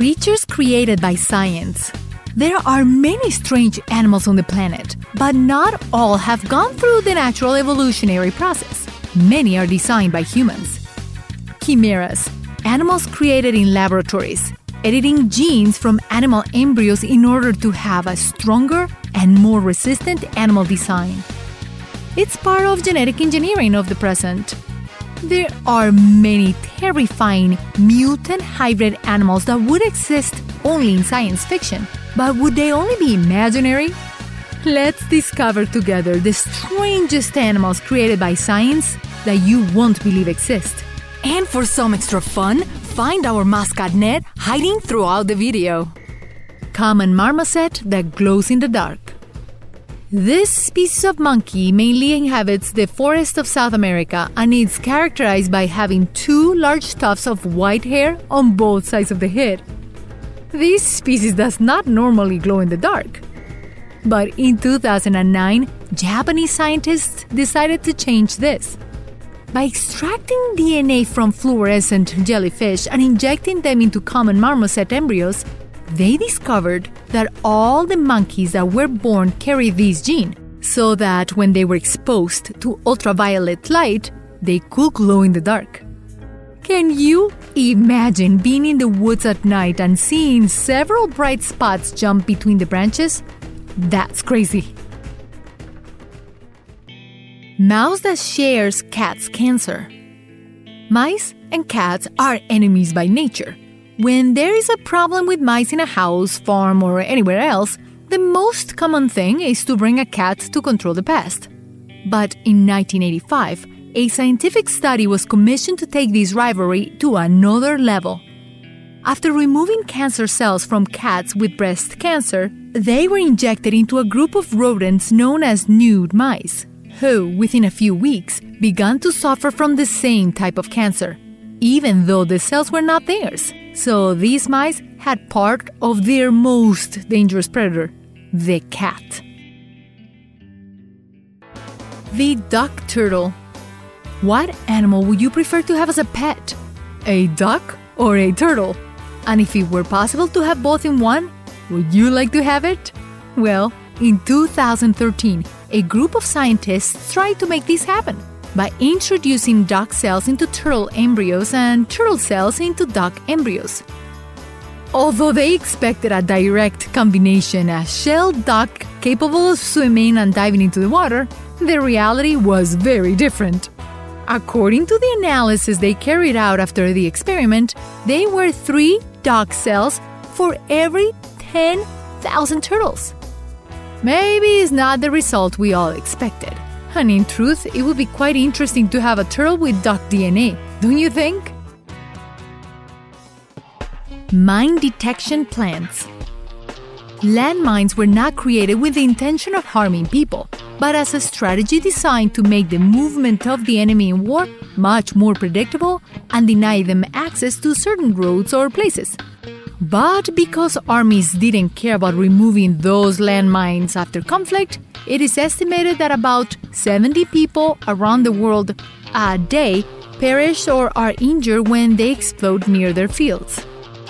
Creatures created by science. There are many strange animals on the planet, but not all have gone through the natural evolutionary process. Many are designed by humans. Chimeras, animals created in laboratories, editing genes from animal embryos in order to have a stronger and more resistant animal design. It's part of genetic engineering of the present. There are many terrifying mutant hybrid animals that would exist only in science fiction, but would they only be imaginary? Let's discover together the strangest animals created by science that you won't believe exist. And for some extra fun, find our mascot Ned hiding throughout the video. Common marmoset that glows in the dark. This species of monkey mainly inhabits the forest of South America and is characterized by having two large tufts of white hair on both sides of the head. This species does not normally glow in the dark. But in 2009, Japanese scientists decided to change this. By extracting DNA from fluorescent jellyfish and injecting them into common marmoset embryos, they discovered that all the monkeys that were born carry this gene, so that when they were exposed to ultraviolet light, they could glow in the dark. Can you imagine being in the woods at night and seeing several bright spots jump between the branches? That's crazy. Mouse that shares cat's cancer. Mice and cats are enemies by nature. When there is a problem with mice in a house, farm, or anywhere else, the most common thing is to bring a cat to control the pest. But in 1985, a scientific study was commissioned to take this rivalry to another level. After removing cancer cells from cats with breast cancer, they were injected into a group of rodents known as nude mice, who, within a few weeks, began to suffer from the same type of cancer, even though the cells were not theirs. So these mice had part of their most dangerous predator, the cat. The duck turtle. What animal would you prefer to have as a pet? A duck or a turtle? And if it were possible to have both in one, would you like to have it? Well, in 2013, a group of scientists tried to make this happen by introducing duck cells into turtle embryos and turtle cells into duck embryos. Although they expected a direct combination, a shelled duck capable of swimming and diving into the water, the reality was very different. According to the analysis they carried out after the experiment, they were three duck cells for every 10,000 turtles. Maybe it's not the result we all expected. And in truth, it would be quite interesting to have a turtle with duck DNA, don't you think? Mine detection plants. Landmines were not created with the intention of harming people, but as a strategy designed to make the movement of the enemy in war much more predictable and deny them access to certain roads or places. But because armies didn't care about removing those landmines after conflict, it is estimated that about 70 people around the world a day perish or are injured when they explode near their fields.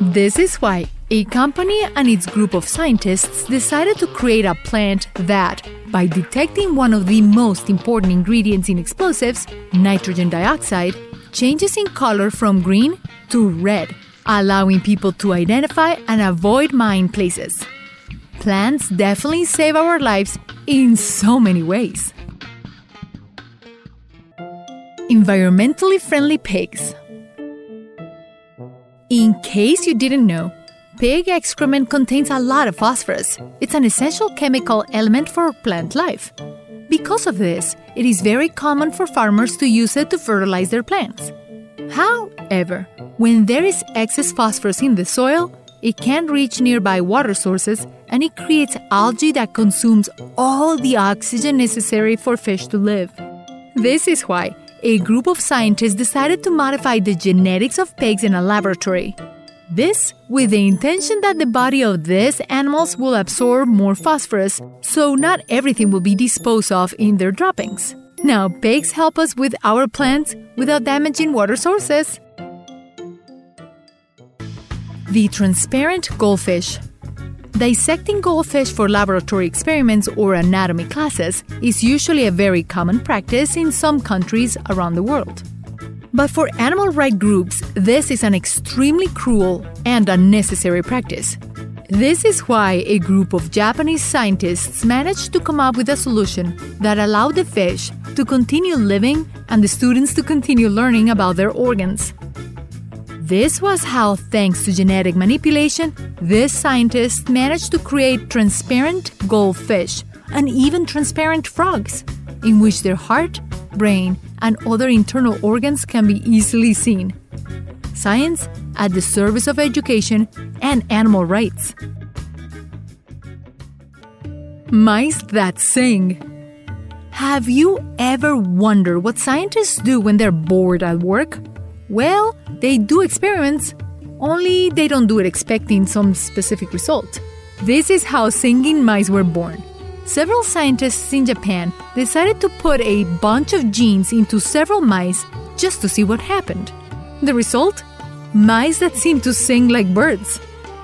This is why a company and its group of scientists decided to create a plant that, by detecting one of the most important ingredients in explosives, nitrogen dioxide, changes in color from green to red, allowing people to identify and avoid mine places. Plants definitely save our lives in so many ways. Environmentally friendly pigs. In case you didn't know, pig excrement contains a lot of phosphorus. It's an essential chemical element for plant life. Because of this, it is very common for farmers to use it to fertilize their plants. However, when there is excess phosphorus in the soil, it can reach nearby water sources and it creates algae that consumes all the oxygen necessary for fish to live. This is why a group of scientists decided to modify the genetics of pigs in a laboratory. This with the intention that the body of these animals will absorb more phosphorus, so not everything will be disposed of in their droppings. Now, pigs help us with our plants without damaging water sources. The transparent goldfish. Dissecting goldfish for laboratory experiments or anatomy classes is usually a very common practice in some countries around the world. But for animal rights groups, this is an extremely cruel and unnecessary practice. This is why a group of Japanese scientists managed to come up with a solution that allowed the fish to continue living and the students to continue learning about their organs. This was how, thanks to genetic manipulation, these scientists managed to create transparent goldfish and even transparent frogs, in which their heart, brain, and other internal organs can be easily seen. Science at the service of education and animal rights. Mice that sing. Have you ever wondered what scientists do when they're bored at work? Well, they do experiments, only they don't do it expecting some specific result. This is how singing mice were born. Several scientists in Japan decided to put a bunch of genes into several mice just to see what happened. The result? Mice that seemed to sing like birds.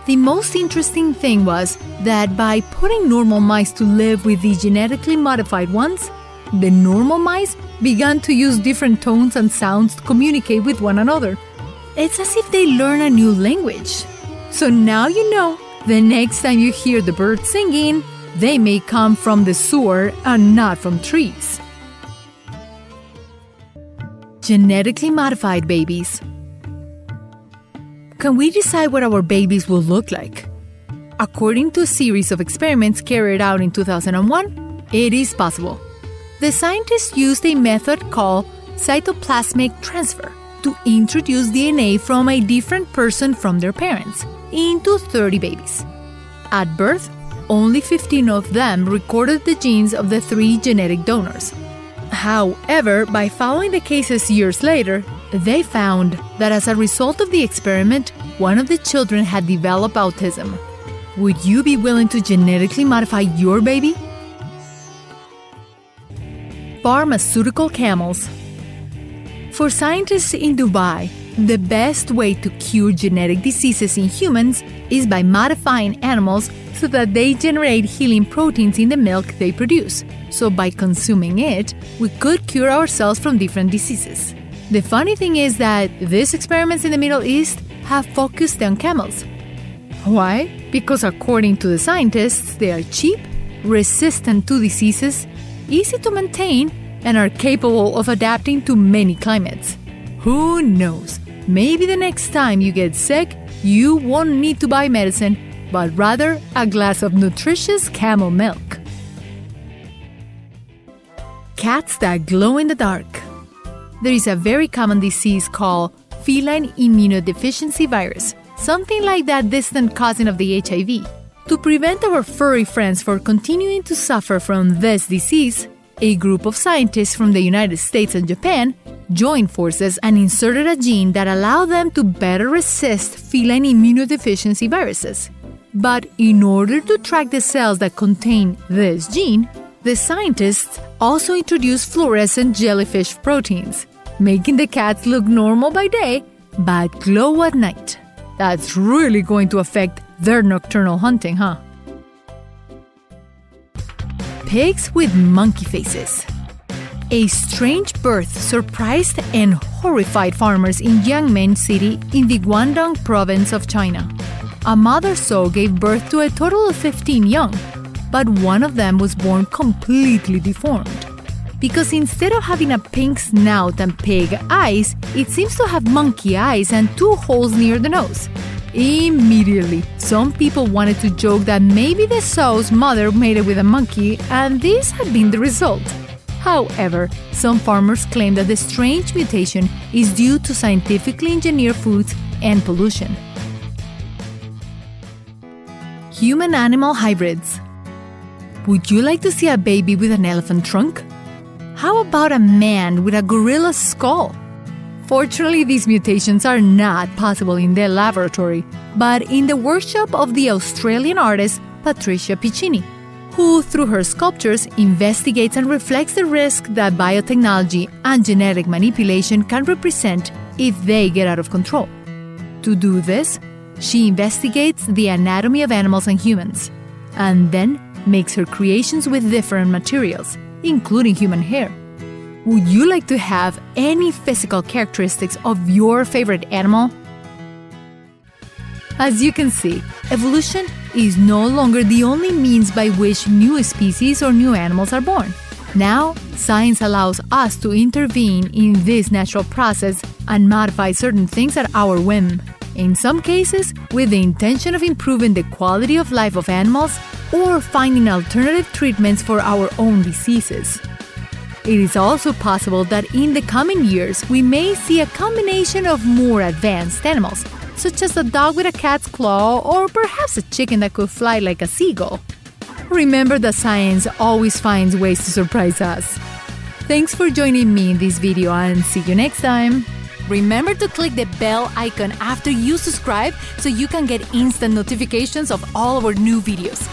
The most interesting thing was that by putting normal mice to live with the genetically modified ones, the normal mice began to use different tones and sounds to communicate with one another. It's as if they learn a new language. So now you know, the next time you hear the birds singing, they may come from the sewer and not from trees. Genetically modified babies. Can we decide what our babies will look like? According to a series of experiments carried out in 2001, it is possible the scientists used a method called cytoplasmic transfer to introduce DNA from a different person from their parents into 30 babies. At birth, only 15 of them recorded the genes of the three genetic donors. However, by following the cases years later, they found that as a result of the experiment, one of the children had developed autism. Would you be willing to genetically modify your baby? Pharmaceutical camels. For scientists in Dubai, the best way to cure genetic diseases in humans is by modifying animals so that they generate healing proteins in the milk they produce. So, by consuming it, we could cure ourselves from different diseases. The funny thing is that these experiments in the Middle East have focused on camels. Why? Because according to the scientists, they are cheap, resistant to diseases, easy to maintain, and are capable of adapting to many climates. Who knows? Maybe the next time you get sick, you won't need to buy medicine, but rather a glass of nutritious camel milk. Cats that glow in the dark. There is a very common disease called feline immunodeficiency virus, something like that distant cousin of the HIV. To prevent our furry friends from continuing to suffer from this disease, a group of scientists from the United States and Japan joined forces and inserted a gene that allowed them to better resist feline immunodeficiency viruses. But in order to track the cells that contain this gene, the scientists also introduced fluorescent jellyfish proteins, making the cats look normal by day but glow at night. That's really going to affect their nocturnal hunting, huh? Pigs with monkey faces. A strange birth surprised and horrified farmers in Jiangmen City in the Guangdong province of China. A mother sow gave birth to a total of 15 young, but one of them was born completely deformed. Because instead of having a pink snout and pig eyes, it seems to have monkey eyes and two holes near the nose. Immediately, some people wanted to joke that maybe the sow's mother made it with a monkey, and this had been the result. However, some farmers claim that the strange mutation is due to scientifically engineered foods and pollution. Human animal hybrids. Would you like to see a baby with an elephant trunk? How about a man with a gorilla skull? Fortunately, these mutations are not possible in the laboratory, but in the workshop of the Australian artist Patricia Piccini, who, through her sculptures, investigates and reflects the risk that biotechnology and genetic manipulation can represent if they get out of control. To do this, She investigates the anatomy of animals and humans, and then makes her creations with different materials, including human hair. Would you like to have any physical characteristics of your favorite animal? As you can see, evolution is no longer the only means by which new species or new animals are born. Now, science allows us to intervene in this natural process and modify certain things at our whim. In some cases, with the intention of improving the quality of life of animals or finding alternative treatments for our own diseases. It is also possible that in the coming years we may see a combination of more advanced animals, such as a dog with a cat's claw or perhaps a chicken that could fly like a seagull. Remember that science always finds ways to surprise us. Thanks for joining me in this video and see you next time. Remember to click the bell icon after you subscribe so you can get instant notifications of all our new videos.